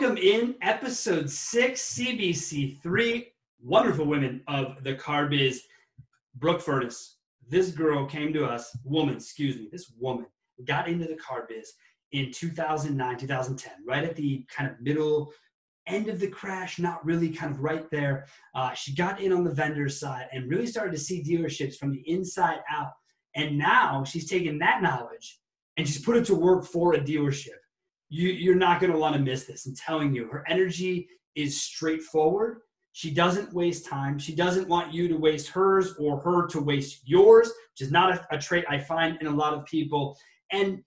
welcome in episode six, CBC three. Wonderful women of the car biz. Brooke Furness. This girl came to us, woman, excuse me, this woman got into the car biz in 2009, 2010, right at the kind of middle end of the crash, not really kind of right there. Uh, she got in on the vendor side and really started to see dealerships from the inside out. And now she's taken that knowledge and she's put it to work for a dealership you, you're not going to want to miss this. I'm telling you, her energy is straightforward. She doesn't waste time. She doesn't want you to waste hers or her to waste yours, which is not a, a trait I find in a lot of people. And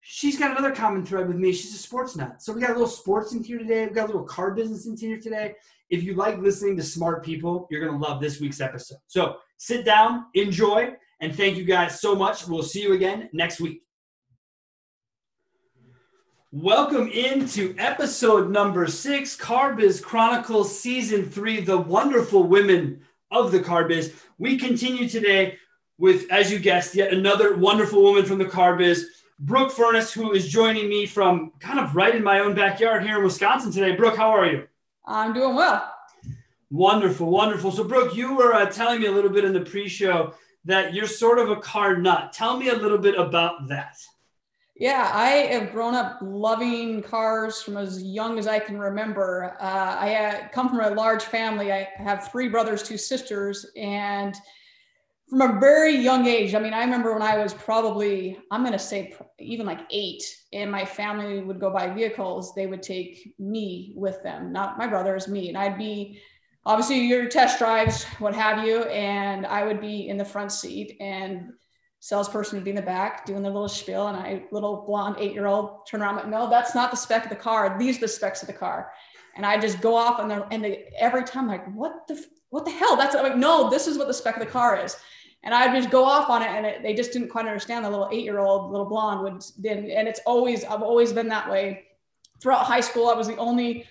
she's got another common thread with me. She's a sports nut. So we got a little sports in here today. We got a little car business in here today. If you like listening to smart people, you're going to love this week's episode. So sit down, enjoy, and thank you guys so much. We'll see you again next week. Welcome into episode number six, Carbiz Chronicles Season Three, the wonderful women of the Carbiz. We continue today with, as you guessed, yet another wonderful woman from the Carbiz, Brooke Furness, who is joining me from kind of right in my own backyard here in Wisconsin today. Brooke, how are you? I'm doing well. Wonderful, wonderful. So, Brooke, you were uh, telling me a little bit in the pre show that you're sort of a car nut. Tell me a little bit about that. Yeah, I have grown up loving cars from as young as I can remember. Uh, I uh, come from a large family. I have three brothers, two sisters, and from a very young age, I mean, I remember when I was probably, I'm going to say even like eight, and my family would go buy vehicles, they would take me with them, not my brothers, me. And I'd be obviously your test drives, what have you, and I would be in the front seat. And salesperson would be in the back doing their little spiel and I little blonde eight-year-old turn around like, no, that's not the spec of the car. These are the specs of the car. And I just go off on the and every time like, what the what the hell? That's I'm like, no, this is what the spec of the car is. And I just go off on it and it, they just didn't quite understand the little eight-year-old little blonde would then and it's always I've always been that way. Throughout high school, I was the only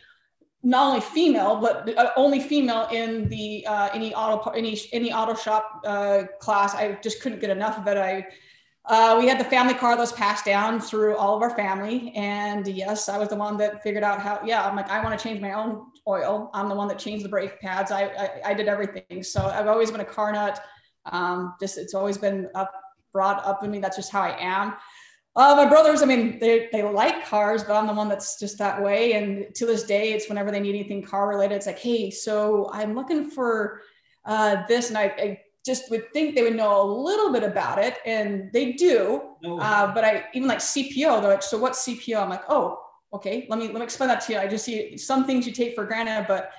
not only female, but uh, only female in the uh, any auto any any auto shop uh, class. I just couldn't get enough of it. I uh, we had the family car that was passed down through all of our family, and yes, I was the one that figured out how. Yeah, I'm like I want to change my own oil. I'm the one that changed the brake pads. I I, I did everything. So I've always been a car nut. Um, just it's always been up brought up in me. That's just how I am. Uh, my brothers, I mean, they, they like cars, but I'm the one that's just that way. And to this day, it's whenever they need anything car related, it's like, hey, so I'm looking for uh, this. And I, I, just would think they would know a little bit about it. And they do. No. Uh, but I even like CPO, they're like, so what's CPO? I'm like, oh, okay, let me, let me explain that to you. I just see some things you take for granted, but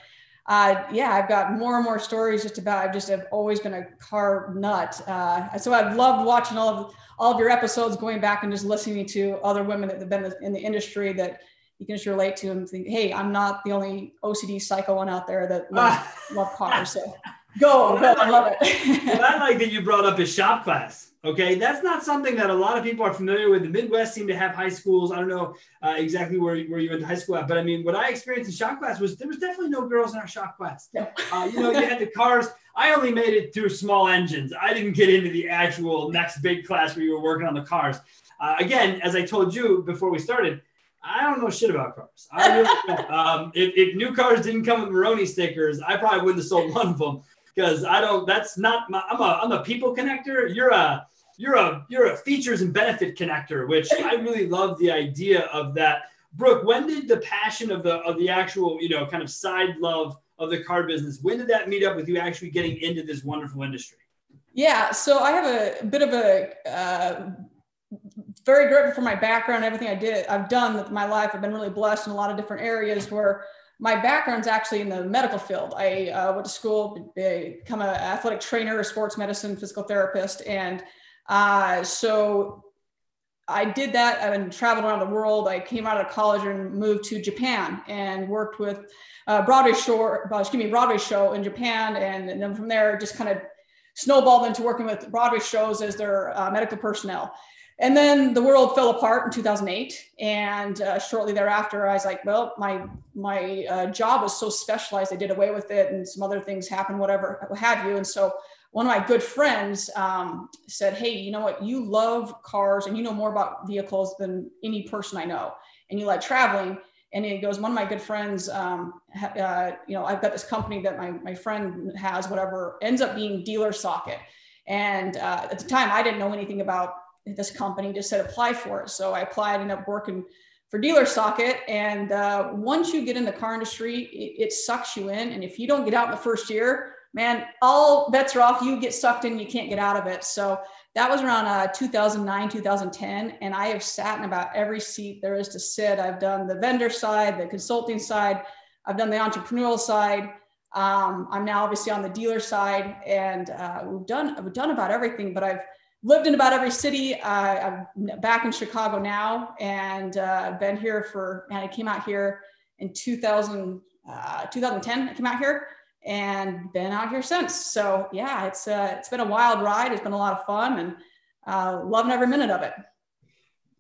uh, yeah, I've got more and more stories just about, I've just have always been a car nut. Uh, so I've loved watching all of all of your episodes, going back and just listening to other women that have been in the industry that you can just relate to and think, hey, I'm not the only OCD psycho one out there that loves, love cars. So go, go, I love it. what I like that you brought up is shop class. Okay, that's not something that a lot of people are familiar with. The Midwest seem to have high schools. I don't know uh, exactly where, where you went to high school at, but I mean, what I experienced in shop class was there was definitely no girls in our shop class. No. Uh, you know, you had the cars. I only made it through small engines. I didn't get into the actual next big class where you were working on the cars. Uh, again, as I told you before we started, I don't know shit about cars. I really. Um, if, if new cars didn't come with Maroni stickers, I probably wouldn't have sold one of them because I don't. That's not my. I'm a I'm a people connector. You're a you're a you're a features and benefit connector, which I really love the idea of that. Brooke, when did the passion of the of the actual you know kind of side love of the car business when did that meet up with you actually getting into this wonderful industry? Yeah, so I have a, bit of a uh, very grateful for my background, everything I did, I've done with my life. I've been really blessed in a lot of different areas where my background's actually in the medical field. I uh, went to school, become an athletic trainer, sports medicine, physical therapist, and uh, so I did that and traveled around the world. I came out of college and moved to Japan and worked with uh, Broadway show, uh, excuse me, Broadway show in Japan, and, and, then from there just kind of snowballed into working with Broadway shows as their uh, medical personnel. And then the world fell apart in 2008, and uh, shortly thereafter, I was like, "Well, my my uh, job was so specialized, I did away with it, and some other things happened, whatever, what have you." And so one of my good friends um, said, Hey, you know what? You love cars and you know more about vehicles than any person I know, and you like traveling. And he goes, one of my good friends, um, uh, you know, I've got this company that my, my friend has, whatever, ends up being Dealer Socket. And uh, at the time, I didn't know anything about this company, just said apply for it. So I applied, ended up working for Dealer Socket. And uh, once you get in the car industry, it, it, sucks you in. And if you don't get out in the first year, man, all bets are off. You get sucked in, you can't get out of it. So that was around uh, 2009, 2010. And I have sat in about every seat there is to sit. I've done the vendor side, the consulting side, I've done the entrepreneurial side. Um, I'm now obviously on the dealer side, and uh, we've done we've done about everything. But I've lived in about every city. Uh, I'm back in Chicago now, and uh, been here for. And I came out here in 2000, uh, 2010. I came out here and been out here since. So yeah, it's uh, it's been a wild ride. It's been a lot of fun, and uh, loving every minute of it.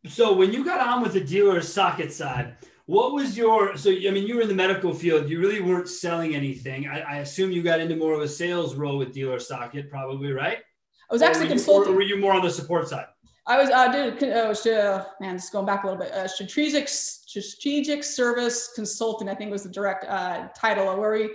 So when you got on with the dealer socket side. What was your so? I mean, you were in the medical field. You really weren't selling anything. I, I assume you got into more of a sales role with Dealer Socket, probably, right? I was actually consulting. Or were you more on the support side? I was, I did, I was, uh, man, just going back a little bit, uh, strategic, strategic service consulting, I think was the direct uh, title where we,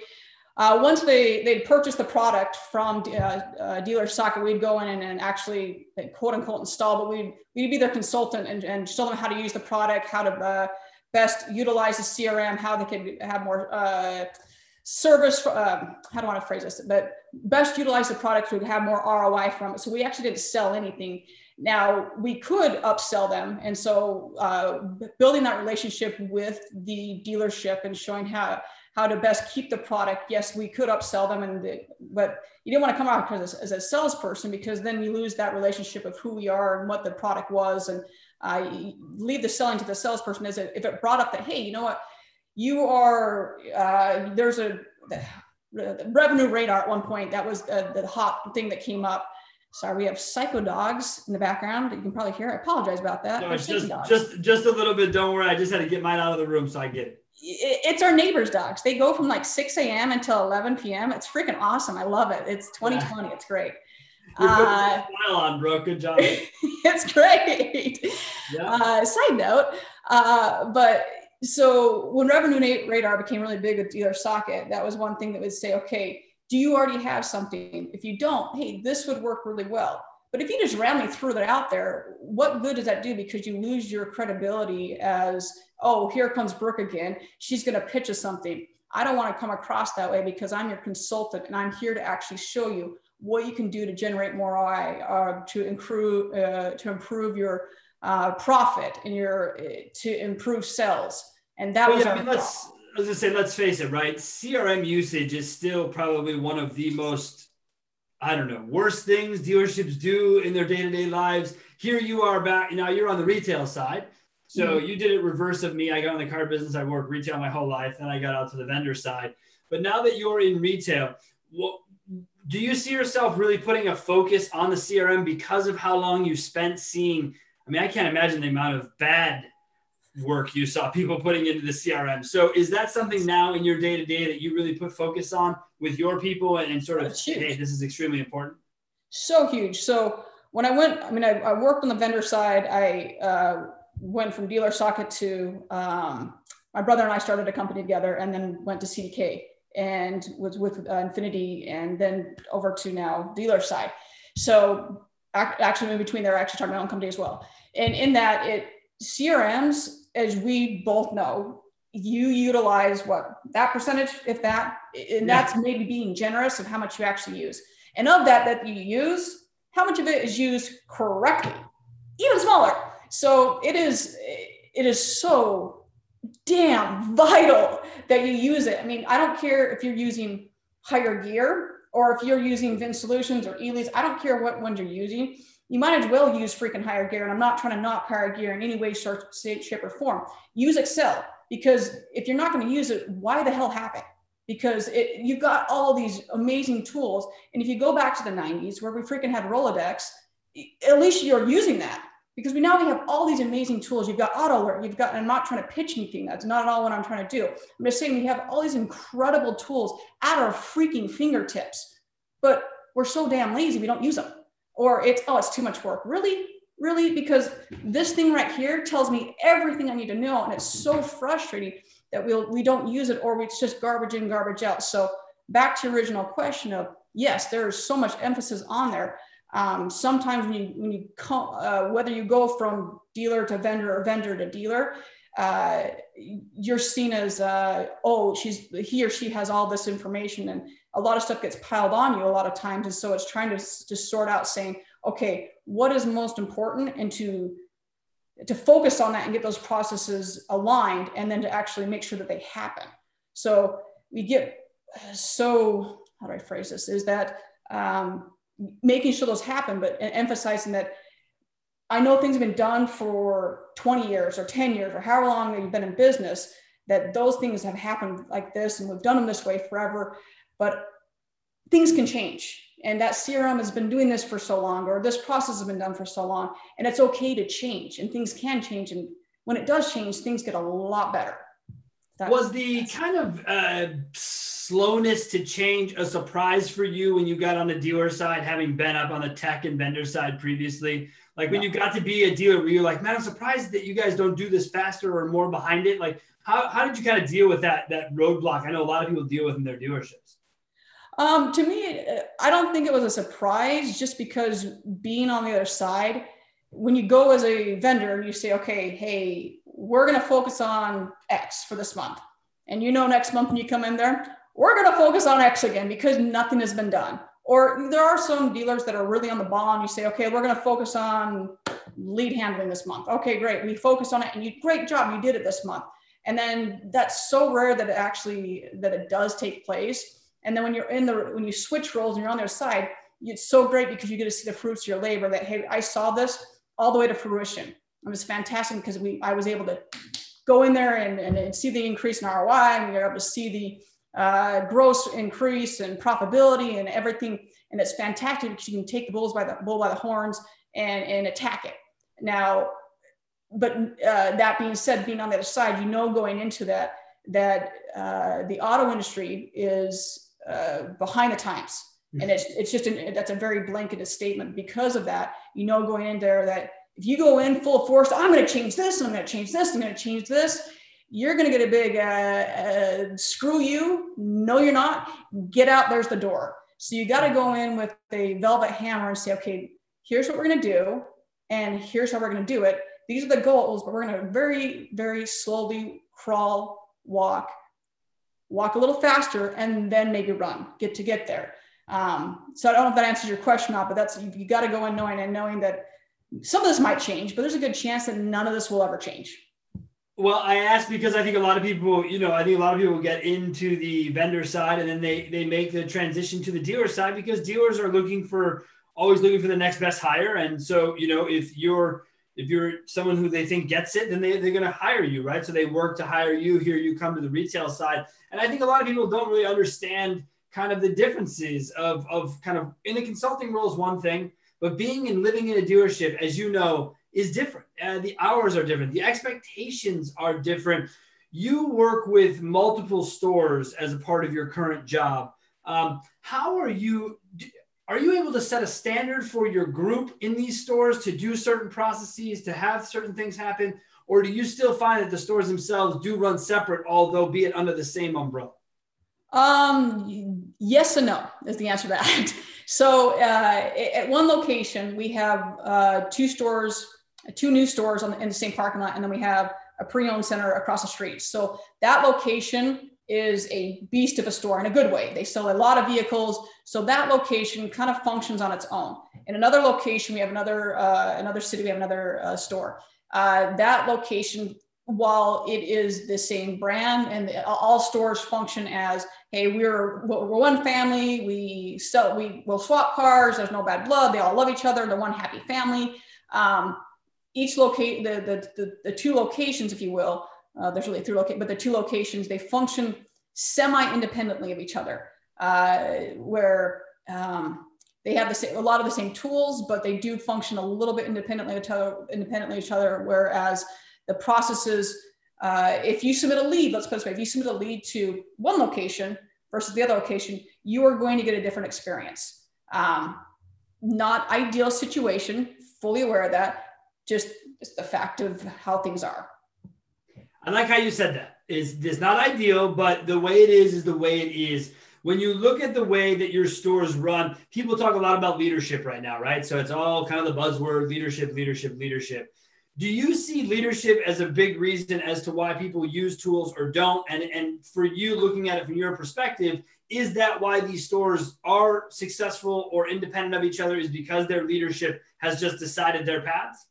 uh, once they, they'd purchased the product from uh, uh, dealer socket, we'd go in and, and actually quote unquote install, but we'd, we'd be their consultant and, and show them how to use the product, how to uh, best utilize the CRM, how they could have more uh, service, um, how do I want to phrase this, but best utilize the product we have more ROI from it. So we actually didn't sell anything. Now we could upsell them. And so uh, building that relationship with the dealership and showing how, how to best keep the product. Yes, we could upsell them, and the, but you didn't want to come out as, as a salesperson because then you lose that relationship of who we are and what the product was, and uh, leave the selling to the salesperson. Is if it brought up that hey, you know what, you are uh, there's a the revenue radar at one point that was the, the hot thing that came up. Sorry we have psycho dogs in the background. You can probably hear i apologize about that. No, it's just just just a little bit. Don't worry. I just had to get mine out of the room so i get it. It's our neighbors dogs. They go from like 6 a.m until 11 p.m it's freaking awesome. I love it. It's 2020 it's great. You're uh, smile on, bro. Good job. it's great. Yeah. Uh, side note, uh, but so when revenue radar became really big with dealer socket that was one thing that would say okay do you already have something? If you don't hey this would work really well. But if you just randomly threw that out there what good does that do? Because you lose your credibility as oh here comes brooke again. She's going to pitch us something. I don't want to come across that way because i'm your consultant and i'm here to actually show you what you can do to generate more ROI, uh, to improve uh, to improve your uh, profit in your to improve sales. And that well, was yeah, I mean, let's I was gonna say, let's face it, right? CRM usage is still probably one of the most, I don't know, worst things dealerships do in their day-to-day lives. Here you are back, now you're on the retail side. So mm-hmm. you did it reverse of me. I got in the car business, I worked retail my whole life, then I got out to the vendor side. But now that you're in retail, what do you see yourself really putting a focus on the CRM because of how long you spent seeing? I mean, I can't imagine the amount of bad work you saw people putting into the CRM. So is that something now in your day to day that you really put focus on with your people and, and sort of, hey, this is extremely important? So huge. So when I went, I mean, I, I worked on the vendor side. I uh, went from dealer socket to um, my brother and I started a company together and then went to CDK and was with uh, Infiniti and then over to now dealer side. So actually in between there, I actually started my own company as well. And in that it CRMs, as we both know, you utilize what that percentage, if that, and that's yeah. maybe being generous of how much you actually use. And of that that you use, how much of it is used correctly? Even smaller. So it is it is so damn vital that you use it. I mean, I don't care if you're using HigherGear or if you're using VinSolutions or eLeads, I don't care what ones you're using. You might as well use freaking HigherGear. And I'm not trying to knock HigherGear in any way, shape, or form. Use Excel because if you're not going to use it, why the hell it? Because it, you've got all these amazing tools. And if you go back to the 90s where we freaking had Rolodex, at least you're using that because we now we have all these amazing tools. You've got AutoAlert. You've got. I'm not trying to pitch anything. That's not at all what I'm trying to do. I'm just saying we have all these incredible tools at our freaking fingertips, but we're so damn lazy we don't use them. Or it's oh it's too much work. Really, really, because this thing right here tells me everything I need to know, and it's so frustrating that we'll we don't use it or it's just garbage in, garbage out. So back to your original question of yes, there is so much emphasis on there. Um, sometimes when you when you come, uh, whether you go from dealer to vendor or vendor to dealer, uh, you're seen as uh, oh she's he or she has all this information. And a lot of stuff gets piled on you a lot of times. And so it's trying to just sort out saying okay what is most important? And to to focus on that and get those processes aligned and then to actually make sure that they happen. So we get so how do i phrase this? Is that um, making sure those happen but emphasizing that i know things have been done for 20 years or 10 years or however long that you've been in business that those things have happened like this and we've done them this way forever but things can change and that CRM has been doing this for so long, or this process has been done for so long, and it's okay to change, and things can change. And when it does change, things get a lot better. That was the kind of uh, slowness to change a surprise for you when you got on the dealer side, having been up on the tech and vendor side previously? Like when you got to be a dealer, where you're like, man, I'm surprised that you guys don't do this faster or more behind it. Like, how, how did you kind of deal with that that roadblock? I know a lot of people deal with in their dealerships. Um, to me, I don't think it was a surprise just because being on the other side, when you go as a vendor and you say, okay, hey, we're going to focus on X for this month. And you know, next month when you come in there, we're going to focus on X again because nothing has been done. Or there are some dealers that are really on the ball and you say, okay, we're going to focus on lead handling this month. Okay, great. We focus on it and you, great job. You did it this month. And then that's so rare that it actually, that it does take place and then when you're in the, when you switch roles and you're on their side, it's so great because you get to see the fruits of your labor that, hey, I saw this all the way to fruition. It was fantastic because we, I was able to go in there and, and, and see the increase in ROI and we were able to see the uh, gross increase and profitability and everything. And it's fantastic because you can take the bulls by the bull by the horns and, and attack it. Now, but uh, that being said, being on the other side, you know, going into that, that uh, the auto industry is uh, behind the times. Hmm. And it's, it's just, an, that's a very blanketed statement. Because of that, you know, going in there that if you go in full force, I'm going to change this, I'm going to change this, I'm going to change this, you're going to get a big uh, uh, screw you. No, you're not. Get out. There's the door. So you got to go in with a velvet hammer and say, okay, here's what we're going to do. And here's how we're going to do it. These are the goals, but we're going to very, very slowly crawl, walk, walk a little faster, and then maybe run, get to get there. Um, so I don't know if that answers your question or not, but that's you, you got to go in knowing and knowing that some of this might change, but there's a good chance that none of this will ever change. Well, I ask because I think a lot of people, you know, I think a lot of people get into the vendor side and then they they make the transition to the dealer side because dealers are looking for always looking for the next best hire. And so, you know, if you're if you're someone who they think gets it, then they, they're going to hire you, right? So they work to hire you. Here you come to the retail side. And I think a lot of people don't really understand kind of the differences of, of kind of in the consulting role is one thing, but being and living in a dealership, as you know, is different. Uh, the hours are different. The expectations are different. You work with multiple stores as a part of your current job. Um, how are you? are you able to set a standard for your group in these stores to do certain processes to have certain things happen or do you still find that the stores themselves do run separate although be it under the same umbrella um, yes and no is the answer to that so uh, at one location we have uh, two stores two new stores the, in the same parking lot and then we have a pre-owned center across the street so that location is a beast of a store in a good way. They sell a lot of vehicles, so that location kind of functions on its own. In another location, we have another uh, another city, we have another uh, store. Uh, that location, while it is the same brand and all stores function as, hey, we're we're one family, we sell, we will swap cars. There's no bad blood. They all love each other. They're one happy family. Um, each locate the, the the the two locations, if you will, uh, there's really three locations, but the two locations, they function semi-independently of each other, uh, where um, they have the same, a lot of the same tools, but they do function a little bit independently of each other, independently of each other whereas the processes, uh, if you submit a lead, let's put it this way, if you submit a lead to one location versus the other location, you are going to get a different experience. Um, not ideal situation, fully aware of that, just, just the fact of how things are. I like how you said that. Is it's not ideal, but the way it is is the way it is. When you look at the way that your stores run, people talk a lot about leadership right now, right? So it's all kind of the buzzword leadership, leadership, leadership. Do you see leadership as a big reason as to why people use tools or don't? And, and for you, looking at it from your perspective, is that why these stores are successful or independent of each other? Is because their leadership has just decided their paths?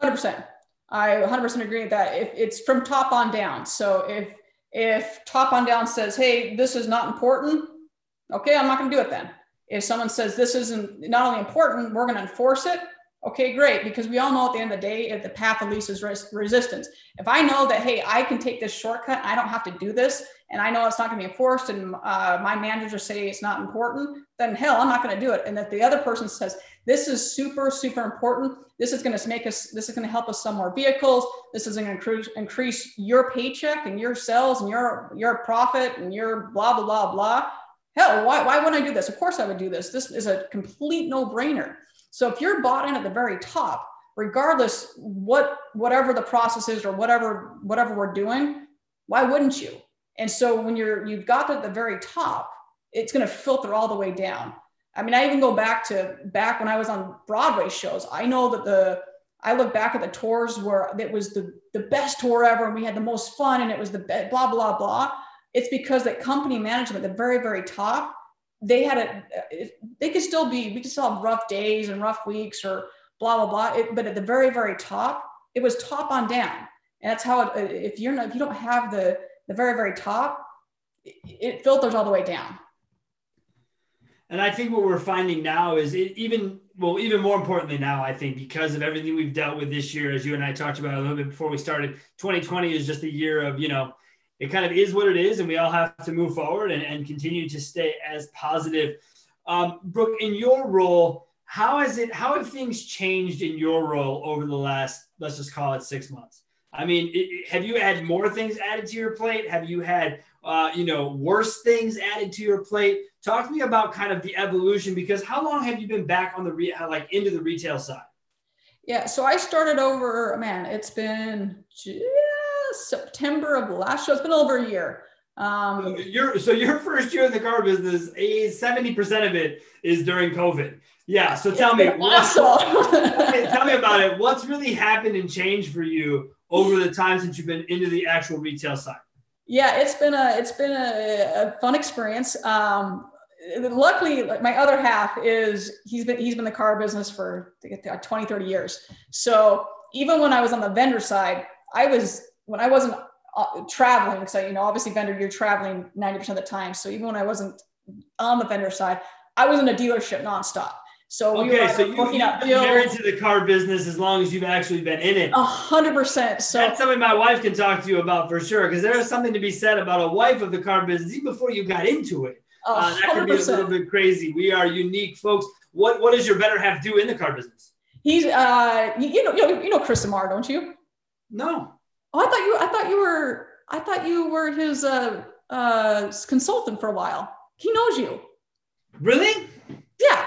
100%. I 100% agree with that. If it's from top on down. So if if top on down says, "Hey, this is not important," okay, I'm not going to do it then. If someone says this isn't not only important, we're going to enforce it. Okay, great. Because we all know at the end of the day, if the path of least res- resistance. If I know that, hey, I can take this shortcut, I don't have to do this, and I know it's not going to be enforced, and uh, my managers say it's not important, then hell, I'm not going to do it. And if the other person says this is super, super important, this is going to make us, this is going to help us sell more vehicles. This is going to increase, increase your paycheck and your sales and your your profit and your blah blah blah blah. Hell, why why wouldn't I do this? Of course I would do this. This is a complete no brainer. So if you're bought in at the very top, regardless what whatever the process is or whatever whatever we're doing, why wouldn't you? And so when you're you've got to the very top, it's going to filter all the way down. I mean, I even go back to back when I was on Broadway shows. I know that the I look back at the tours where it was the the best tour ever, and we had the most fun, and it was the blah blah blah. It's because that company management, at the very very top, they had a they could still be we could still have rough days and rough weeks or blah blah blah. It, but at the very very top, it was top on down, and that's how it, uh, if you're not if you don't have the the very very top, it, it filters all the way down. And I think what we're finding now is it even well, even more importantly now, I think because of everything we've dealt with this year, as you and I talked about a little bit before we started, 2020 is just a year of, you know, it kind of is what it is, and we all have to move forward and, and continue to stay as positive. Um, Brooke, in your role, how has it how have things changed in your role over the last, let's just call it six months? I mean, it, have you had more things added to your plate? Have you had uh, you know, worse things added to your plate. Talk to me about kind of the evolution because how long have you been back on the re- like into the retail side? Yeah, so I started over, man, it's been September of last year. It's been over a year. Um, your so your first year in the car business, seventy percent of it is during COVID. Yeah. So tell me, tell me about it. What's really happened and changed for you over the time since you've been into the actual retail side? Yeah, it's been a it's been a, a fun experience. Um, luckily, my other half is he's been he's been the car business for 20, 30 years. So even when I was on the vendor side, I was when I wasn't uh, traveling. So you know, obviously, vendor you're traveling 90% of the time. So even when I wasn't on the vendor side, I was in a dealership nonstop. So we okay, were so you, looking at bills. married to the car business as long as you've actually been in it. A hundred percent. So that's something my wife can talk to you about for sure, because there is something to be said about a wife of the car business even before you got into it. Uh, that can be a little bit crazy. We are unique folks. What what does your better half do in the car business? He's uh you know you know, you know Chris Amar, don't you? No. Oh, I thought you I thought you were I thought you were his uh uh consultant for a while. He knows you. Really? Yeah.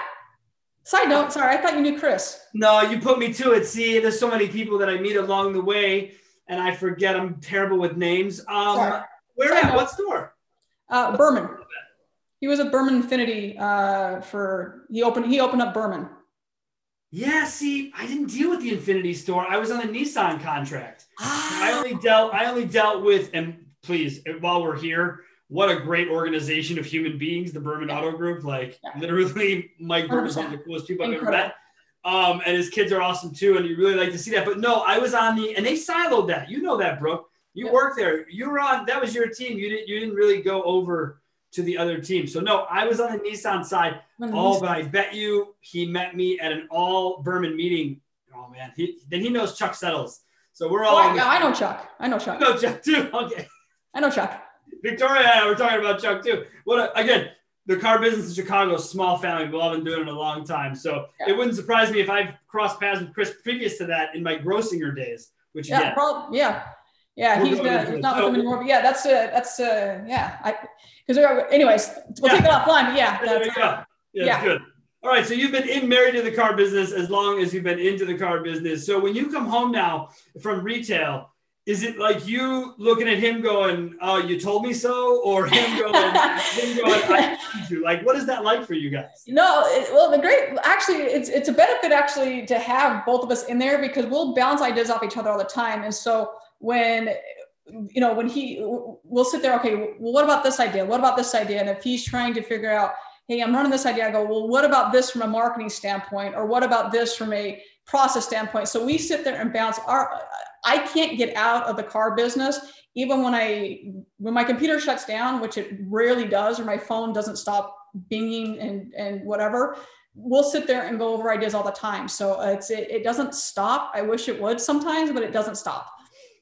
Side note, sorry, I thought you knew Chris. No, you put me to it. See, there's so many people that I meet along the way, and I forget. I'm terrible with names. Um, sorry. where Side at? Note. What store? Uh, Berman. He was at Berman Infiniti uh, for he opened he opened up Berman. Yeah, see, I didn't deal with the Infiniti store. I was on the Nissan contract. I only dealt I only dealt with and please, while we're here, what a great organization of human beings, the Berman yeah. Auto Group. Like yeah. literally, Mike Berman is one of the coolest people I've ever met. Um, and his kids are awesome too, and you really like to see that. But no, I was on the and they siloed that. You know that, Brooke. You yeah. worked there. You were on. That was your team. You didn't. You didn't really go over to the other team. So no, I was on the Nissan side. Oh, but I bet you he met me at an all Berman meeting. Oh man, he then he knows Chuck Settles. So we're all. Oh, yeah, I know Chuck. I know Chuck. You know Chuck too. Okay. I know Chuck. Victoria and I were talking about Chuck too. What a, again, the car business in Chicago, small family. We've all been doing it a long time. So yeah. it wouldn't surprise me if I've crossed paths with Chris previous to that in my Grossinger days, which yeah, probably, yeah. Yeah, he's, he's not with them anymore. But yeah, that's uh, that's uh, yeah. I because anyways, we'll yeah. take it offline. Yeah, you go. Yeah, yeah. good. All right, so you've been in married to the car business as long as you've been into the car business. So when you come home now from retail, is it like you looking at him going, "Oh, you told me so," or him going, him going "I need you"? Like, what is that like for you guys? No, it, well, the great actually, it's it's a benefit actually to have both of us in there because we'll bounce ideas off each other all the time, and so when you know when he we'll sit there, okay, well, what about this idea? What about this idea? And if he's trying to figure out, hey, I'm running this idea, I go, well, what about this from a marketing standpoint, or what about this from a process standpoint? So we sit there and bounce our I can't get out of the car business even when I when my computer shuts down, which it rarely does, or my phone doesn't stop binging and and whatever. We'll sit there and go over ideas all the time. So it's it, it doesn't stop. I wish it would sometimes, but it doesn't stop.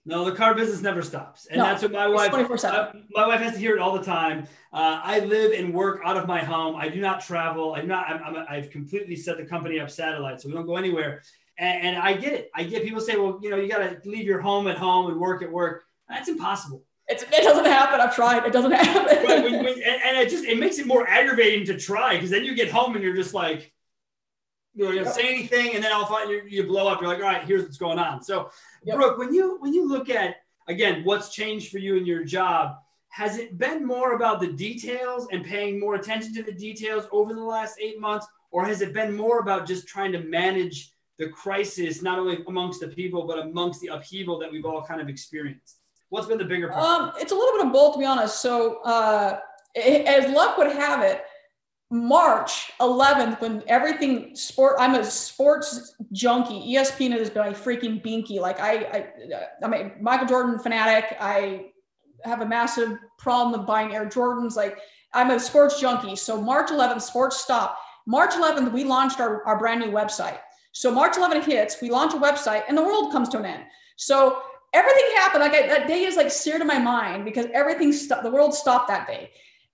No, the car business never stops, and no, that's what my wife. Uh, my wife has to hear it all the time. Uh, I live and work out of my home. I do not travel. I'm not. I'm, I'm, I've completely set the company up satellite, so we don't go anywhere. And, and I get it. I get people say, well, you know, you got to leave your home at home and work at work. That's impossible. It's, it doesn't happen. I've tried. It doesn't happen. when, when, and, and, it just it makes it more aggravating to try because then you get home and you're just like, you know, you don't say anything, and then all of a sudden you, you blow up. You're like, all right, here's what's going on. So, yep. Brooke, when you when you look at again what's changed for you in your job, has it been more about the details and paying more attention to the details over the last eight months, or has it been more about just trying to manage the crisis, not only amongst the people, but amongst the upheaval that we've all kind of experienced? What's been the bigger part? Um, it's a little bit of both, to be honest. So, uh, as luck would have it, March 11th, when everything sport, I'm a sports junkie. ESPN has been like freaking binky. Like I, I, uh, I'm a Michael Jordan fanatic. I have a massive problem with buying Air Jordans. Like I'm a sports junkie. So March 11th, sports stop. March 11th, we launched our, our brand new website. So March 11th hits, we launch a website, and the world comes to an end. So everything happened. Like I, that day is like seared in my mind because everything stopped. The world stopped that day.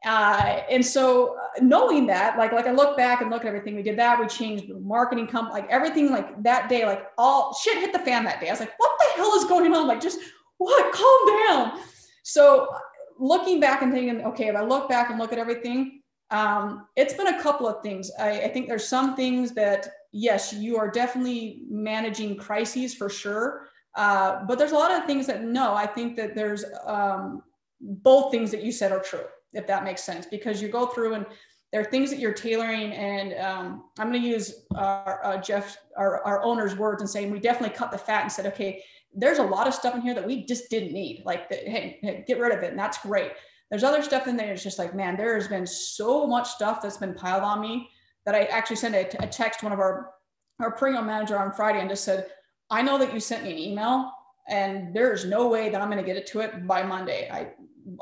Uh, and so uh, knowing that, like, like I look back and look at everything we did that, we changed the marketing company, like everything, like that day, like all shit hit the fan that day. I was like, what the hell is going on? Like, just what? Calm down. So looking back and thinking, okay, if I look back and look at everything, um, it's been a couple of things. I, I think there's some things that yes, you are definitely managing crises for sure. Uh, but there's a lot of things that no, I think that there's um, both things that you said are true, if that makes sense, because you go through and there are things that you're tailoring. And um, I'm going to use our, uh, Jeff, our, our owner's words and saying we definitely cut the fat and said, okay, there's a lot of stuff in here that we just didn't need. Like, the, hey, hey, get rid of it. And that's great. There's other stuff in there. It's just like, man, there has been so much stuff that's been piled on me that I actually sent a, a text to one of our our program manager on Friday and just said, I know that you sent me an email and there's no way that I'm going to get it to it by Monday. I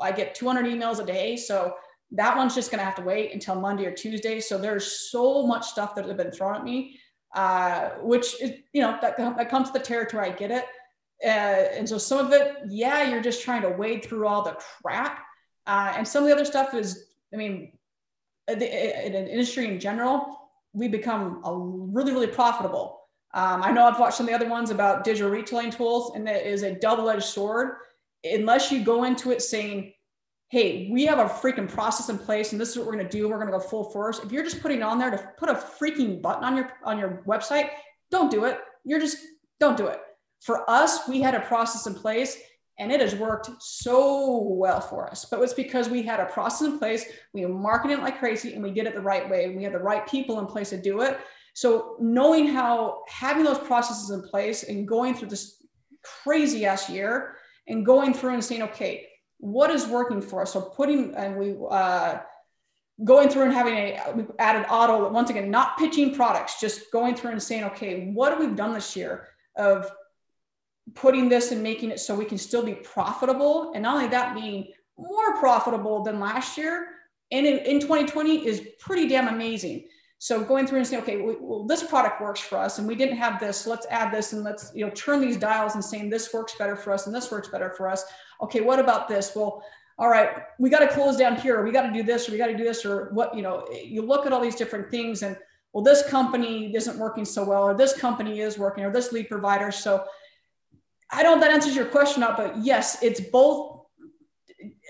I get 200 emails a day, so that one's just going to have to wait until Monday or Tuesday. So there's so much stuff that has been thrown at me, uh, which is you know that that comes to the territory. I get it, uh, and so some of it, yeah, you're just trying to wade through all the crap, uh, and some of the other stuff is, I mean, in an industry in general, we become a really, really profitable. Um, I know I've watched some of the other ones about digital retailing tools, and it is a double-edged sword. Unless you go into it saying, "Hey, we have a freaking process in place, and this is what we're going to do. We're going to go full force." If you're just putting on there to put a freaking button on your on your website, don't do it. You're just don't do it. For us, we had a process in place, and it has worked so well for us. But it's because we had a process in place, we marketed it like crazy, and we did it the right way. and We had the right people in place to do it. So knowing how having those processes in place and going through this crazy ass year and going through and saying, okay, what is working for us? So putting and we uh, going through and having a we added auto once again, not pitching products, just going through and saying, okay, what have we done this year of putting this and making it so we can still be profitable. And not only that, being more profitable than last year and in, in 2020 is pretty damn amazing. So going through and saying, okay, well, this product works for us and we didn't have this, let's add this and let's, you know, turn these dials and saying this works better for us and this works better for us. Okay, what about this? Well, all right, we got to close down here. we got to do this or we got to do this or what, you know, you look at all these different things and well, this company isn't working so well, or this company is working, or this lead provider. So I don't know if that answers your question out, but yes, it's both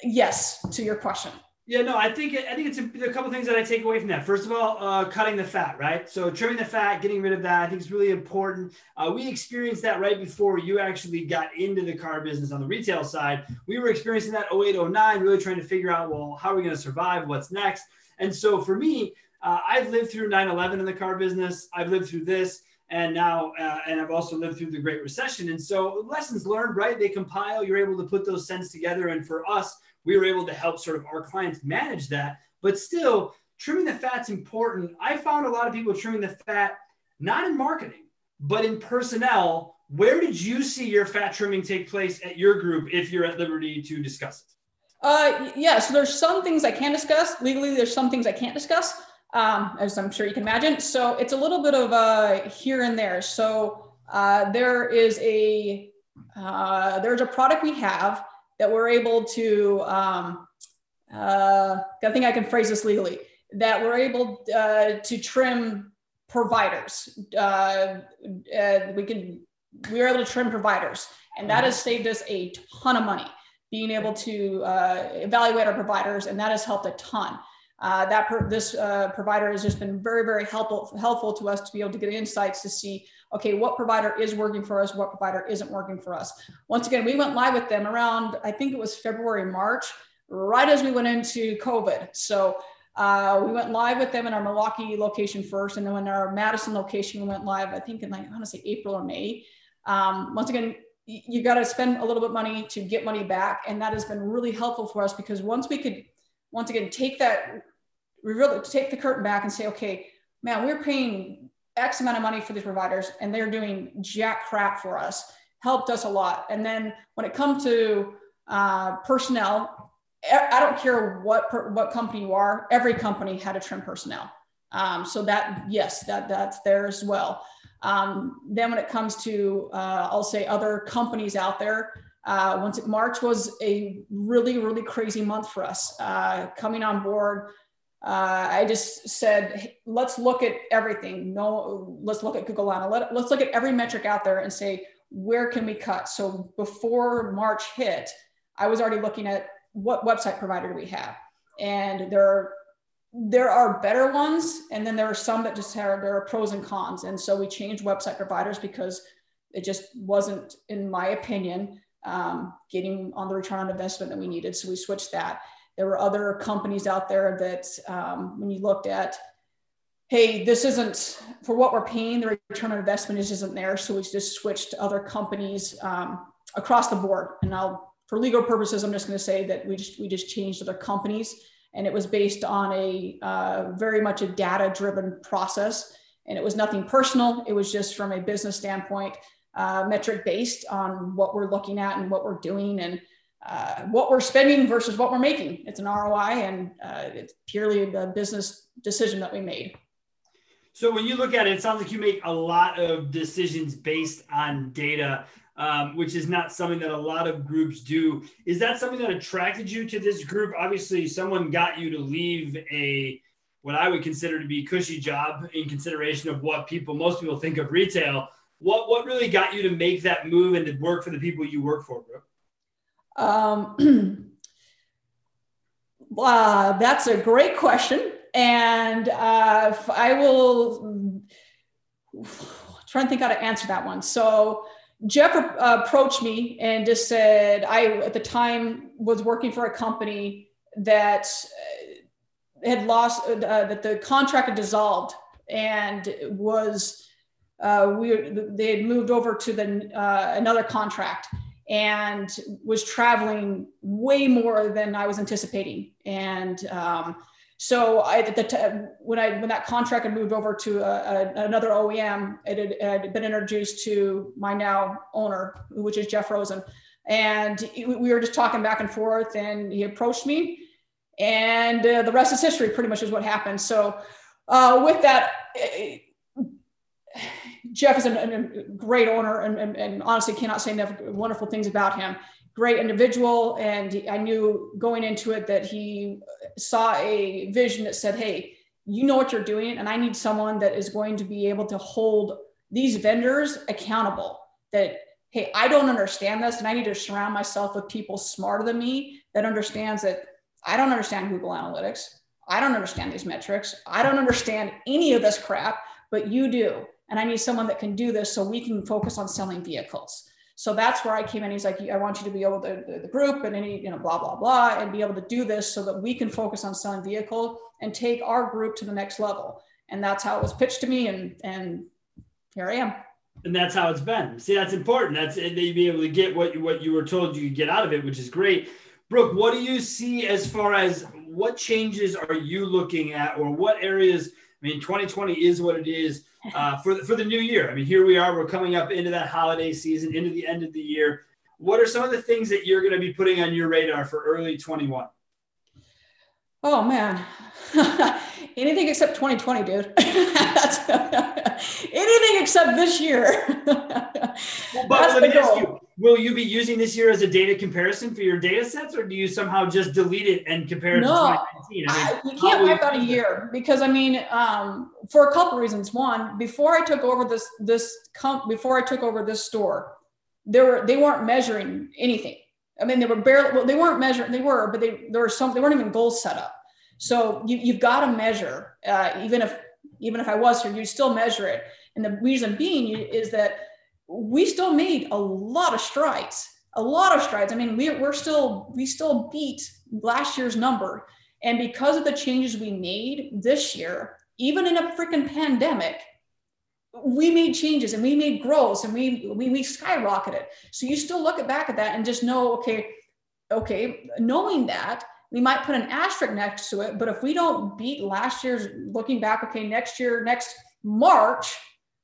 yes to your question. Yeah, no, I think I think it's a, a couple things that I take away from that. First of all, uh, cutting the fat, right? So trimming the fat, getting rid of that, I think is really important. Uh, we experienced that right before you actually got into the car business on the retail side. We were experiencing that 08, 09, really trying to figure out, well, how are we going to survive? What's next? And so for me, uh, I've lived through 9/11 in the car business. I've lived through this and now uh, and i've also lived through the great recession and so lessons learned right they compile you're able to put those cents together and for us we were able to help sort of our clients manage that. But still, trimming the fat's important. I found a lot of people trimming the fat, not in marketing, but in personnel. Where did you see your fat trimming take place at your group if you're at liberty to discuss it? Uh, yeah, so there's some things I can discuss legally. There's some things I can't discuss, um, as I'm sure you can imagine. So it's a little bit of uh, here and there. So uh, there is a uh, there's a product we have that we're able to, um, uh, I think I can phrase this legally, that we're able uh, to trim providers. Uh, uh, we can, we are able to trim providers, and that has saved us a ton of money. Being able to uh, evaluate our providers, and that has helped a ton. Uh, that this uh, provider has just been very, very helpful helpful to us to be able to get insights to see okay, what provider is working for us, what provider isn't working for us. Once again, we went live with them around, I think it was February, March, right as we went into COVID. So uh, we went live with them in our Milwaukee location first, and then in our Madison location, we went live, I think in like, I want to say April or May. Um, once again, you got to spend a little bit money to get money back. And that has been really helpful for us because once we could, once again, take that, we really take the curtain back and say, okay, man, we're paying X amount of money for these providers and they're doing jack crap for us, helped us a lot. And then when it comes to uh, personnel, I don't care what per, what company you are, every company had to trim personnel. Um, so that yes, that that's there as well. Um, then when it comes to uh, I'll say other companies out there, uh, once it, March was a really really crazy month for us uh, coming on board uh, I just said, hey, let's look at everything. No, let's look at Google Analytics. Let's look at every metric out there and say, where can we cut? So before March hit, I was already looking at what website provider do we have, and there are there are better ones, and then there are some that just have there are pros and cons. And so we changed website providers because it just wasn't, in my opinion, um, getting on the return on investment that we needed. So we switched that. There were other companies out there that, um, when you looked at, hey, this isn't for what we're paying, the return on investment just isn't there. So we just switched to other companies um, across the board. And now, for legal purposes, I'm just going to say that we just we just changed other companies, and it was based on a uh, very much a data-driven process, and it was nothing personal. It was just from a business standpoint, uh, metric based on what we're looking at and what we're doing, and uh, what we're spending versus what we're making. It's an ROI and uh, it's purely a business decision that we made. So when you look at it, it sounds like you make a lot of decisions based on data, um, which is not something that a lot of groups do. Is that something that attracted you to this group? Obviously, someone got you to leave a what I would consider to be cushy job in consideration of what people most people think of retail. What what really got you to make that move and to work for the people you work for, Brooke? Um, uh, that's a great question. And uh, I will try and think how to answer that one. So Jeff uh, approached me and just said, I, at the time, was working for a company that uh, had lost, uh, that the contract had dissolved and was, uh, we, they had moved over to the, uh, another contract and was traveling way more than I was anticipating. And um, so I, the t- when I when that contract had moved over to a, a, another OEM, it had, had, been introduced to my now owner, which is Jeff Rosen, and we were just talking back and forth. And he approached me, and uh, the rest is history. Pretty much is what happened. So uh, with that. It, Jeff is a, a great owner and, and, and, honestly cannot say enough wonderful things about him. Great individual. And I knew going into it that he saw a vision that said, Hey, you know what you're doing. And I need someone that is going to be able to hold these vendors accountable that, Hey, I don't understand this. And I need to surround myself with people smarter than me that understands that I don't understand Google Analytics. I don't understand these metrics. I don't understand any of this crap, but you do. And I need someone that can do this so we can focus on selling vehicles. So that's where I came in. He's like, I want you to be able to the, the group and any, you know, blah, blah, blah, and be able to do this so that we can focus on selling vehicle and take our group to the next level. And that's how it was pitched to me. And, and here I am. And that's how it's been. See, that's important. That's that you be able to get what you, what you were told you could get out of it, which is great. Brooke, what do you see as far as what changes are you looking at or what areas? I mean, 2020 is what it is uh, for, the, for the new year. I mean, here we are, we're coming up into that holiday season, into the end of the year. What are some of the things that you're going to be putting on your radar for early 21? Oh man, anything except 2020, dude. anything except this year. well, but let me ask you, will you be using this year as a data comparison for your data sets, or do you somehow just delete it and compare it no, to 2019? I mean, I, you can't wipe out a year because I mean, um, for a couple reasons. One, before I took over this this comp, before I took over this store, there were they weren't measuring anything I mean, they were barely, well, they weren't measuring, they were, but they, there were some, they weren't even goals set up. So you, you've got to measure, uh, even if, even if I was here, you still measure it. And the reason being is that we still made a lot of strides, a lot of strides. I mean, we, we're still, we still beat last year's number. And because of the changes we made this year, even in a freaking pandemic, we made changes and we made growths and we, we we skyrocketed. So you still look back at that and just know, okay, okay, knowing that we might put an asterisk next to it, but if we don't beat last year's looking back, okay, next year, next March,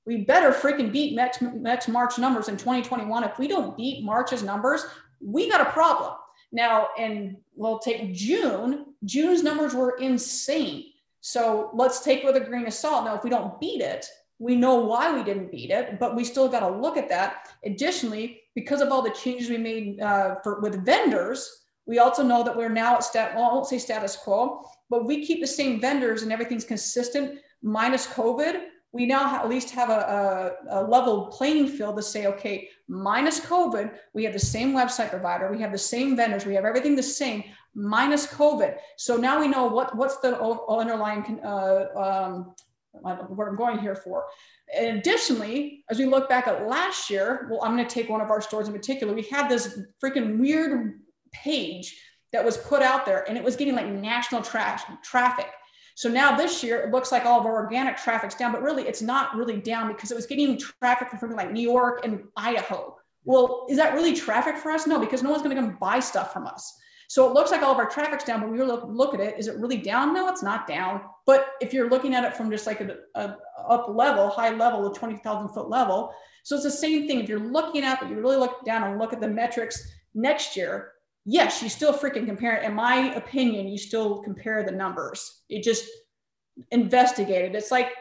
we better freaking beat next next March numbers in 2021. If we don't beat March's numbers, we got a problem. Now, and we'll take June. June's numbers were insane. So let's take with a grain of salt. Now, if we don't beat it, we know why we didn't beat it, but we still got to look at that. Additionally, because of all the changes we made uh, for, with vendors, we also know that we're now at stat, well, I won't say status quo, but we keep the same vendors and everything's consistent minus COVID. We now at least have a, a, a level playing field to say, okay, minus COVID, we have the same website provider, we have the same vendors, we have everything the same minus COVID. So now we know what what's the underlying uh, um, what I'm going here for. And additionally, as we look back at last year, well, I'm going to take one of our stores in particular. We had this freaking weird page that was put out there and it was getting like national tra- traffic. So now this year, it looks like all of our organic traffic's down, but really it's not really down because it was getting traffic from like New York and Idaho. Well, is that really traffic for us? No, because no one's going to come buy stuff from us. So it looks like all of our traffic's down, but we look, look at it, is it really down? No, it's not down. But if you're looking at it from just like a, a up level, high level, a 20,000 foot level, so it's the same thing. If you're looking at, it, you really look down and look at the metrics next year, yes, you still freaking compare it. In my opinion, you still compare the numbers. You just investigate it. It's like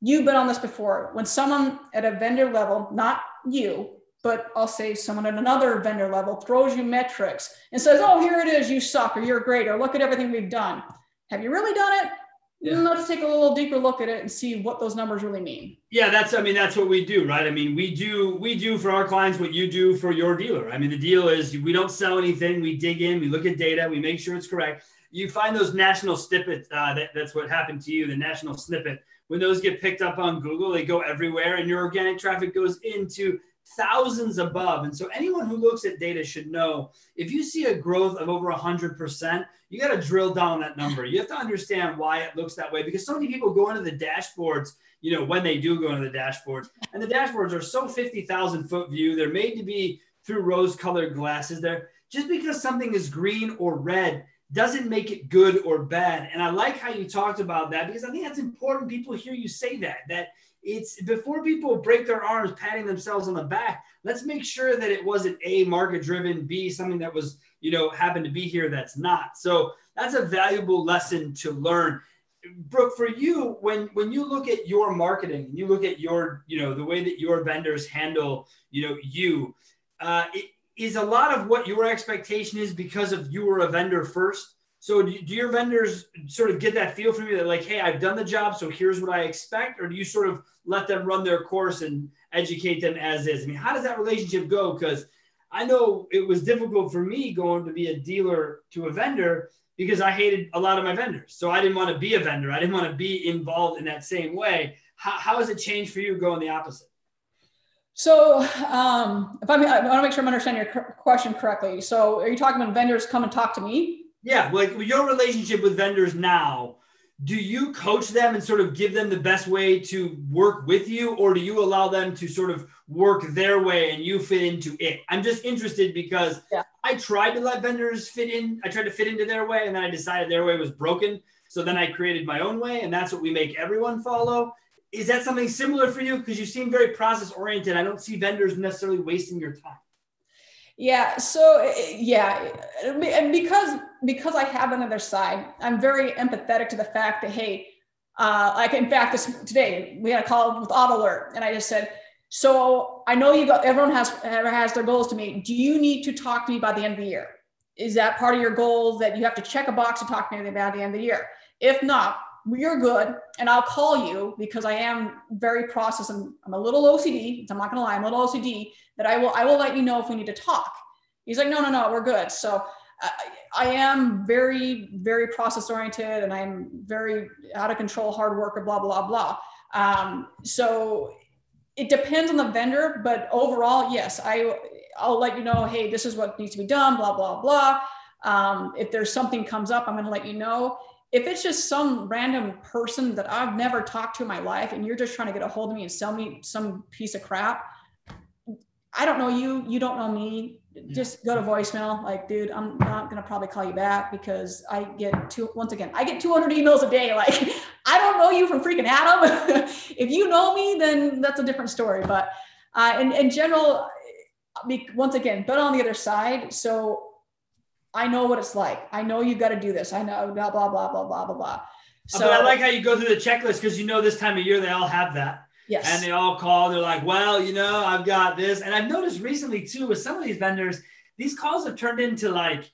you've been on this before. When someone at a vendor level, not you, but I'll say someone at another vendor level throws you metrics and says, oh, here it is, you suck, or you're great, or look at everything we've done. Have you really done it? Yeah. Let's take a little deeper look at it and see what those numbers really mean. Yeah, that's I mean that's what we do, right? I mean we do we do for our clients what you do for your dealer. I mean the deal is we don't sell anything. We dig in, we look at data, we make sure it's correct. You find those national snippets. Uh, that, that's what happened to you. The national snippet when those get picked up on Google, they go everywhere, and your organic traffic goes into thousands above. And so anyone who looks at data should know if you see a growth of over 100%, you got to drill down that number. You have to understand why it looks that way because so many people go into the dashboards, you know, when they do go into the dashboards, and the dashboards are so 50,000 foot view. They're made to be through rose colored glasses. There, just because something is green or red doesn't make it good or bad. And I like how you talked about that because I think that's important. People hear you say that, that it's before people break their arms patting themselves on the back let's make sure that it wasn't a market driven b something that was you know happened to be here that's not. So that's a valuable lesson to learn. Brooke for you when when you look at your marketing and you look at your you know the way that your vendors handle you know you uh, it, is a lot of what your expectation is because of you were a vendor first so do, do your vendors sort of get that feel from you that like, hey, I've done the job, so here's what I expect, or do you sort of let them run their course and educate them as is? I mean, how does that relationship go? Because I know it was difficult for me going to be a dealer to a vendor because I hated a lot of my vendors. So I didn't want to be a vendor. I didn't want to be involved in that same way. How, how has it changed for you going the opposite? So, um, if I'm, I want to make sure I'm understanding your question correctly. So, are you talking about vendors come and talk to me? Yeah, like your relationship with vendors now do you coach them and sort of give them the best way to work with you? Or do you allow them to sort of work their way and you fit into it? I'm just interested because yeah. i tried to let vendors fit in i tried to fit into their way and then i decided their way was broken. So then i created my own way and that's what we make everyone follow. Is that something similar for you? Because you seem very process oriented i don't see vendors necessarily wasting your time yeah. So eh, eh, yeah, eh, and because because I have another side, I'm very empathetic to the fact that hey, uh, like in fact this today we had a call with Alert, and I just said, so I know you got everyone has has their goals to meet. Do you need to talk to me by the end of the year? Is that part of your goal that you have to check a box to talk to me about the end of the year? If not, you're good and I'll call you because I am very process and I'm a little OCD. I'm not gonna lie, I'm a little OCD that I will I will let you know if we need to talk. He's like, no, no, no, we're good. So I, I am very, very process oriented and I'm very out of control, hard worker, blah, blah, blah. Um, so it depends on the vendor, but overall, yes, I I'll let you know, hey, this is what needs to be done, blah, blah, blah. Um, if there's something comes up, I'm gonna let you know if it's just some random person that I've never talked to in my life and you're just trying to get a hold of me and sell me some piece of crap, I don't know you, you don't know me. Just go to voicemail. Like, dude, I'm not gonna probably call you back because I get two once again, I get 200 emails a day. Like, I don't know you from freaking Adam. if you know me, then that's a different story. But uh, in, in general, once again, but on the other side, so I know what it's like. I know you got to do this. I know blah blah blah blah blah blah blah. So, but I like how you go through the checklist because you know this time of year they all have that. Yes. And they all call. They're like, well, you know, I've got this, and I've noticed recently too with some of these vendors, these calls have turned into like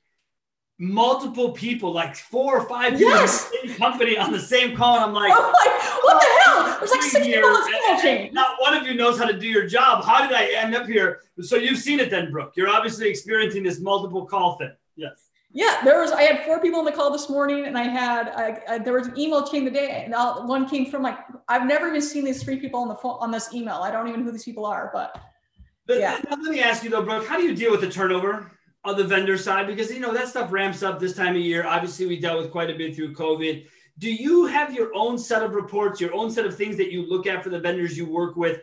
multiple people, like four or five people yes. in the same company on the same call. And I'm like, oh my, what the hell? Oh, There's like six people on. Not one of you knows how to do your job. How did I end up here? So you've seen it then, Brooke. You're obviously experiencing this multiple call thing. Yes. Yeah, there was. I had four people on the call this morning, and I had I, I, there was an email chain today, and one came from like I've never even seen these three people on the phone on this email. I don't even know who these people are, but, but yeah. Let me ask you though, Brooke, how do you deal with the turnover on the vendor side? Because you know that stuff ramps up this time of year. Obviously, we dealt with quite a bit through COVID. Do you have your own set of reports, your own set of things that you look at for the vendors you work with?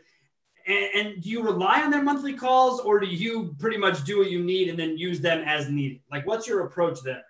And, and, do you rely on their monthly calls or do you pretty much do what you need and then use them as needed? Like, what's your approach there?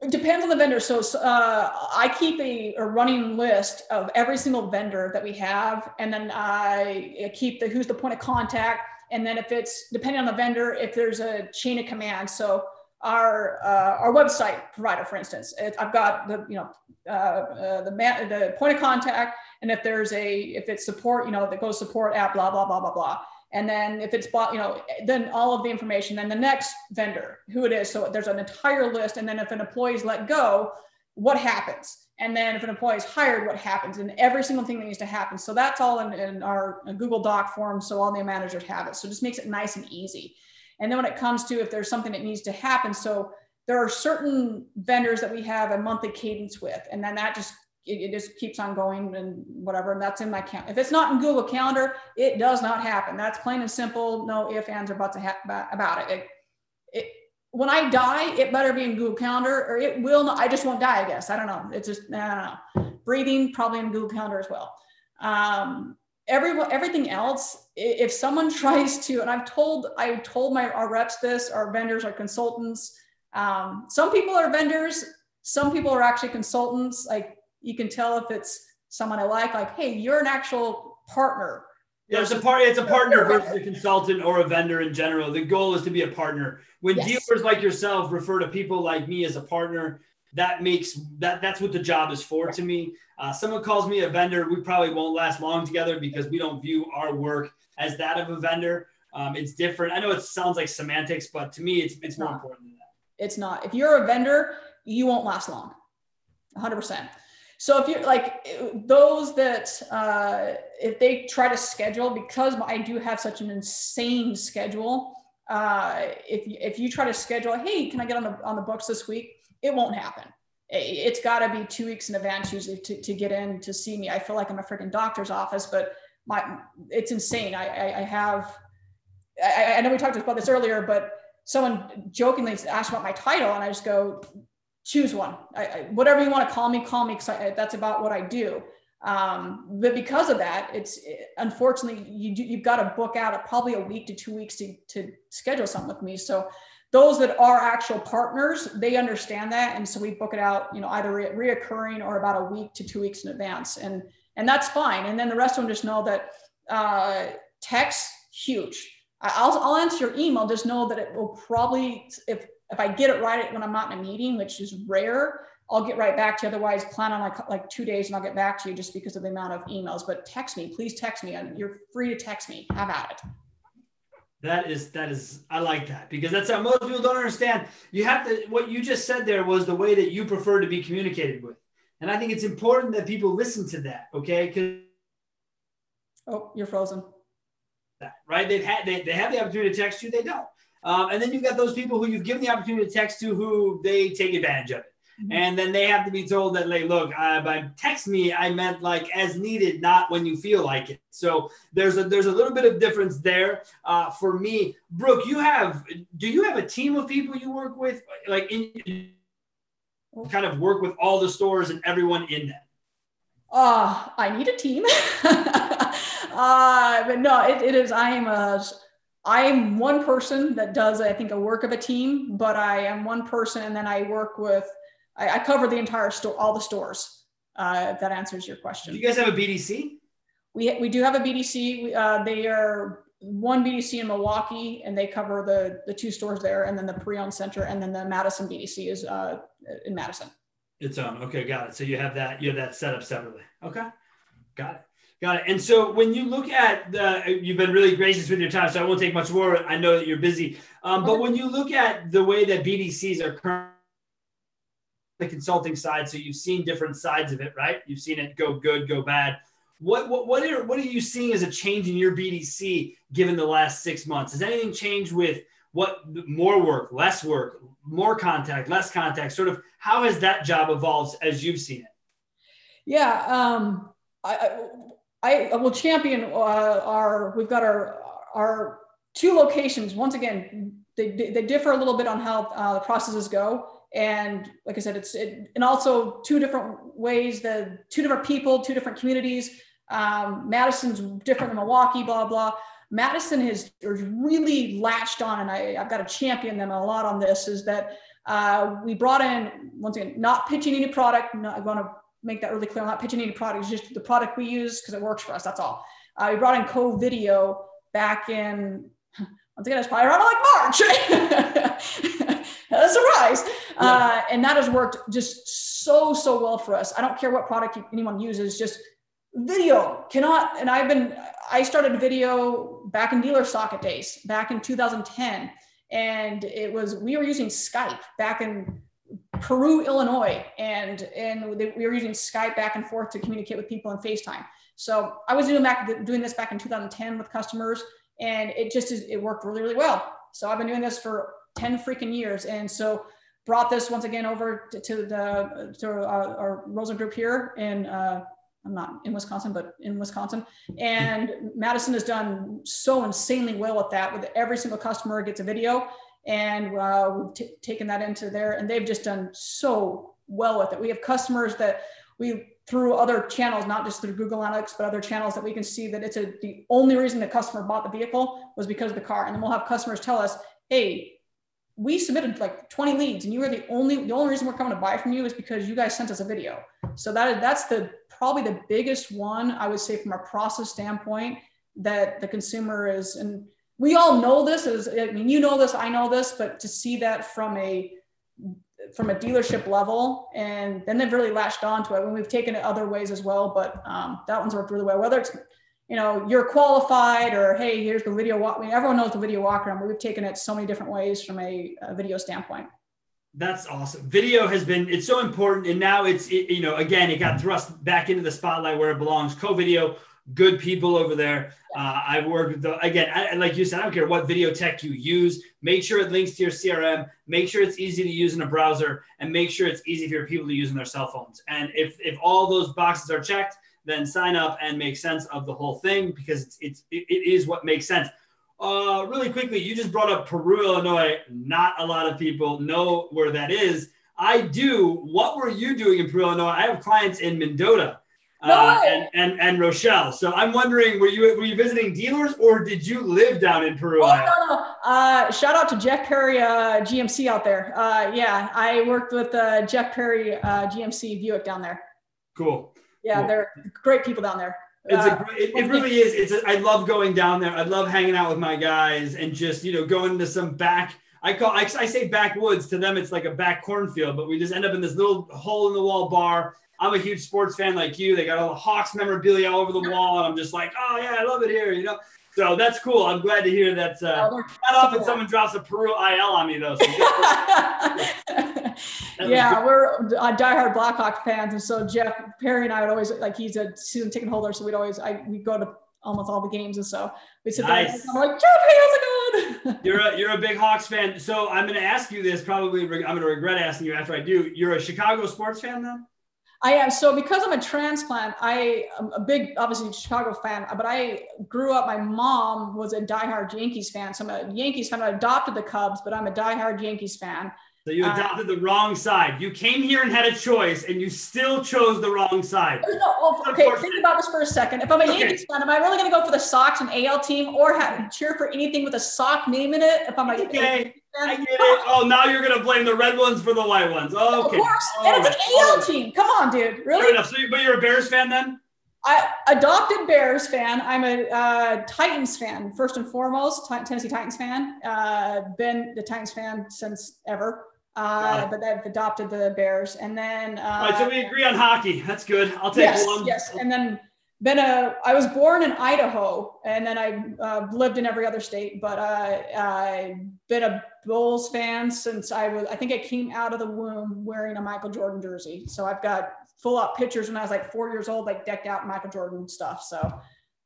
It depends on the vendor. So uh, I keep a, a, running list of every single vendor that we have, and then I keep the who's the point of contact. And then if it's depending on the vendor, if there's a chain of command. So our uh, our website provider, for instance, it, I've got the you know uh, uh, the the point of contact, and if there's a if it's support, you know, that goes support at blah blah blah blah blah. And then if it's bought, you know, then all of the information, then the next vendor, who it is. So there's an entire list. And then if an employee is let go, what happens? And then if an employee is hired, what happens? And every single thing that needs to happen. So that's all in, in our Google Doc form. So all the managers have it. So it just makes it nice and easy. And then when it comes to if there's something that needs to happen, so there are certain vendors that we have a monthly cadence with, and then that just it, it, just keeps on going and whatever. And that's in my count. If it's not in Google Calendar, it does not happen. That's plain and simple. No ifs, ands, or buts about it. it, it when I die, it better be in Google Calendar, or it will not. I just won't die. I guess I don't know. It's just I don't know. Breathing probably in Google Calendar as well. Um, every everything else, if someone tries to, and I've told I told my our reps this, our vendors, our consultants um, some people are vendors, some people are actually consultants. Like you can tell if it's someone I like, like, hey, you're an actual partner. Yeah, it's a part. It's a partner versus a consultant or a vendor in general. The goal is to be a partner. When yes. dealers like yourself refer to people like me as a partner, that makes that that's what the job is for right. to me. Uh, someone calls me a vendor, we probably won't last long together because we don't view our work as that of a vendor. Um, it's different. I know it sounds like semantics, but to me, it's it's more important than that. It's not. If you're a vendor, you won't last long. 100%. So if you're like those that uh, if they try to schedule because I do have such an insane schedule, uh, if if you try to schedule, hey, can I get on the on the books this week? It won't happen. it's got to be two weeks in advance usually to, to get in to see me. I feel like I'm a freaking doctor's office, but my it's insane. I, I, I have, I, I, know we talked about this earlier, but someone jokingly asked about my title, and I just go, choose one. I, whatever you want to call me, call me. Because that's about what I do. Um, but because of that, it's unfortunately you you've got to book out a, probably a week to two weeks to to schedule something with me. So those that are actual partners, they understand that, and so we book it out, you know, either re- reoccurring or about a week to two weeks in advance, and and that's fine. And then the rest of them just know that uh, text huge. I'll I'll answer your email. Just know that it will probably if if I get it right when I'm not in a meeting, which is rare, I'll get right back to you. Otherwise, plan on like like two days and I'll get back to you just because of the amount of emails. But text me, please text me. You're free to text me. Have at it. That is that is I like that because that's how most people don't understand. You have to what you just said there was the way that you prefer to be communicated with. And I think it's important that people listen to that, okay? Cuz Oh, you're frozen. That, right? They've had they, they have the opportunity to text you, they don't. Um, and then you've got those people who you've given the opportunity to text to who they take advantage of it. Mm-hmm. And then they have to be told that, like, look, uh, by text me, I meant like as needed, not when you feel like it. So there's a there's a little bit of difference there uh, for me. Brooke, you have do you have a team of people you work with, like in kind of work with all the stores and everyone in them? Uh, I need a team. uh, but no, it, it is. I am a I am one person that does, I think, a work of a team, but I am one person, and then I work with I, I cover the entire store, all the stores. Uh, if that answers your question. Do you guys have a BDC? We, we do have a BDC. Uh, they are one BDC in Milwaukee, and they cover the the two stores there, and then the pre-owned center, and then the Madison BDC is uh, in Madison. Its own. Okay, got it. So you have that you have that set up separately. Okay, got it. Got it. And so when you look at the, you've been really gracious with your time, so I won't take much more. I know that you're busy. Um, but when you look at the way that BDCs are currently the consulting side, so you've seen different sides of it, right? You've seen it go good, go bad. What what what are what are you seeing as a change in your BDC given the last six months? Has anything changed with what more work, less work, more contact, less contact? Sort of how has that job evolved as you've seen it? Yeah, um, I, I, will champion uh, our. We've got our our two locations. Once again, they, they differ a little bit on how uh, the processes go and like i said it's it, and also two different ways the two different people two different communities um, madison's different than milwaukee blah blah madison has, really latched on and I, i've got to champion them a lot on this is that uh, we brought in once again not pitching any product no, i want to make that really clear I'm not pitching any product it's just the product we use because it works for us that's all uh, we brought in CoVideo back in once again it's probably around like march a surprise. Yeah. Uh, and that has worked just so, so well for us. I don't care what product anyone uses, just video cannot. And I've been, I started video back in DealerSocket days, back in 2010. And it was, we were using Skype back in Peru, Illinois. And, and we were using Skype back and forth to communicate with people in FaceTime. So I was doing back, doing this back in 2010 with customers and it just is, it worked really, really well. So I've been doing this for 10 freaking years. And so brought this once again over to, to the to our, our Rosen group here in uh, I'm not in Wisconsin, but in Wisconsin. And Madison has done so insanely well with that. With every single customer gets a video, and uh, we've taken that into there, and they've just done so well with it. We have customers that we through other channels, not just through Google Analytics, but other channels that we can see that it's a, the only reason the customer bought the vehicle was because of the car. And then we'll have customers tell us, hey, we submitted like 20 leads and you were the only the only reason we're coming to buy from you is because you guys sent us a video so that that's the probably the biggest one i would say from a process standpoint that the consumer is and we all know this is i mean you know this i know this but to see that from a from a dealership level and then they've really latched onto it when we've taken it other ways as well but um, that one's worked really well whether it's you know, you're qualified or, hey, here's the video walk. I mean, everyone knows the video walk around, but we've taken it so many different ways from a, a video standpoint. That's awesome. Video has been, it's so important. And now it's, it, you know, again, it got thrust back into the spotlight where it belongs. CoVideo good people over there. Uh, I've worked with the, again, I, like you said, I don't care what video tech you use. Make sure it links to your CRM. Make sure it's easy to use in a browser, and make sure it's easy for your people to use in their cell phones. And if if all those boxes are checked, then sign up and make sense of the whole thing because it's, it's it, is what makes sense. Uh, really quickly, you just brought up Peru, Illinois. Not a lot of people know where that is. I do. What were you doing in Peru, Illinois? I have clients in Mendota uh, and, and, and Rochelle. So I'm wondering, were you were you visiting dealers or did you live down in Peru? Oh, no, no. Uh, shout out to Jeff Perry uh, GMC out there. Uh, yeah, I worked with uh, Jeff Perry uh, GMC Buick down there. Cool. Yeah, cool. they're great people down there. It's a, it, it really is. It's a, I love going down there. I love hanging out with my guys and just you know going to some back. I call I, I say backwoods to them. It's like a back cornfield, but we just end up in this little hole in the wall bar I'm a huge sports fan like you. They got all the Hawks memorabilia all over the wall, and I'm just like, oh yeah, I love it here, you know. So that's cool. I'm glad to hear that. Uh, oh, not often cool. someone drops a Peru IL on me though. So yeah, we're uh, diehard Blackhawk fans, and so Jeff Perry and I would always like he's a season ticket holder, so we'd always I we go to almost all the games, and so we sit nice. there. And I'm like, Jeff, hey, how's it going? you're a you're a big Hawks fan, so I'm going to ask you this. Probably I'm going to regret asking you after I do. You're a Chicago sports fan then? I am. So because I'm a transplant, I am a big, obviously Chicago fan, but I grew up, my mom was a diehard Yankees fan. So I'm a Yankees fan. I adopted the Cubs, but I'm a diehard Yankees fan. So you uh, adopted uh, the wrong side. You came here and had a choice, and you still chose the wrong side. No, well, okay, think about this for a second. If I'm a okay. Yankees fan, am I really going to go for the Sox and AL team, or have, cheer for anything with a sock name in it? If I'm like, okay, I get it. Oh, now you're going to blame the red ones for the white ones. Oh, okay. Of course, oh, and it's an AL team. Come on, dude. Really? Fair enough. So, but you're a Bears fan then? I adopted Bears fan. I'm a uh, Titans fan first and foremost. T- Tennessee Titans fan. Uh, been the Titans fan since ever. Uh, but I've adopted the Bears, and then. Uh, All right, so we agree on hockey. That's good. I'll take yes, one. Yes, and then been a. I was born in Idaho, and then I uh, lived in every other state. But uh, I've been a Bulls fan since I was. I think I came out of the womb wearing a Michael Jordan jersey. So I've got full up pictures when I was like four years old, like decked out Michael Jordan stuff. So.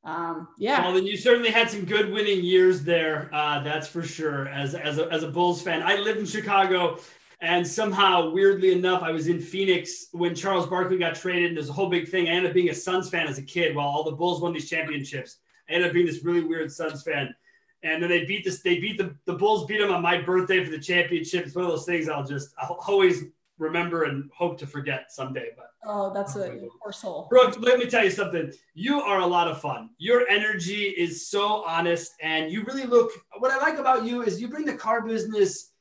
Um, yeah. Well, then you certainly had some good winning years there. Uh, that's for sure. As as a, as a Bulls fan, I lived in Chicago and somehow, weirdly enough, I was in Phoenix when Charles Barkley got traded. And there's a whole big thing. I ended up being a Suns fan as a kid while all the Bulls won these championships. I ended up being this really weird Suns fan. And then they beat this, they beat the, the Bulls beat them on my birthday for the championship. It's one of those things I'll just, I'll always remember and hope to forget someday. But oh, that's a poor soul. Brooke, let me tell you something. You are a lot of fun. Your energy is so honest, and you really look. What I like about you is you bring the car business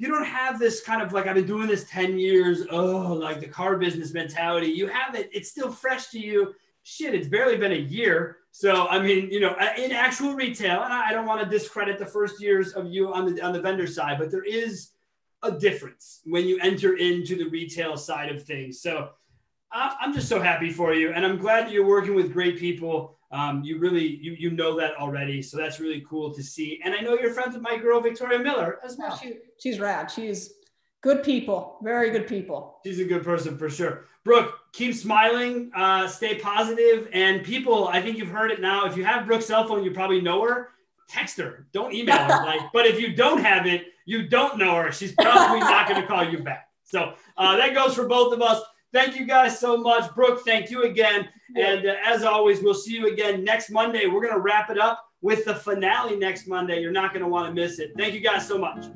you don't have this kind of like I've been doing this 10 years, oh, like the car business mentality. You have it, it's still fresh to you. Shit, it's barely been a year. So I mean, you know, uh, in actual retail, and I don't want to discredit the first years of you on the on the vendor side, but there is a difference when you enter into the retail side of things. So I'm just so happy for you, and I'm glad that you're working with great people. Um, you really you you know that already, so that's really cool to see. And I know you're friends with my girl Victoria Miller as well. She, she's rad. She's good people, very good people. She's a good person for sure. Brooke, keep smiling, uh, stay positive, and people. I think you've heard it now. If you have Brooke's cell phone, you probably know her. Text her. Don't email her. like, but if you don't have it, you don't know her. She's probably not going to call you back. So uh, that goes for both of us. Thank you guys so much. Brooke, thank you again. And uh, as always, we'll see you again next Monday. We're going to wrap it up with the finale next Monday. You're not going to want to miss it. Thank you guys so much.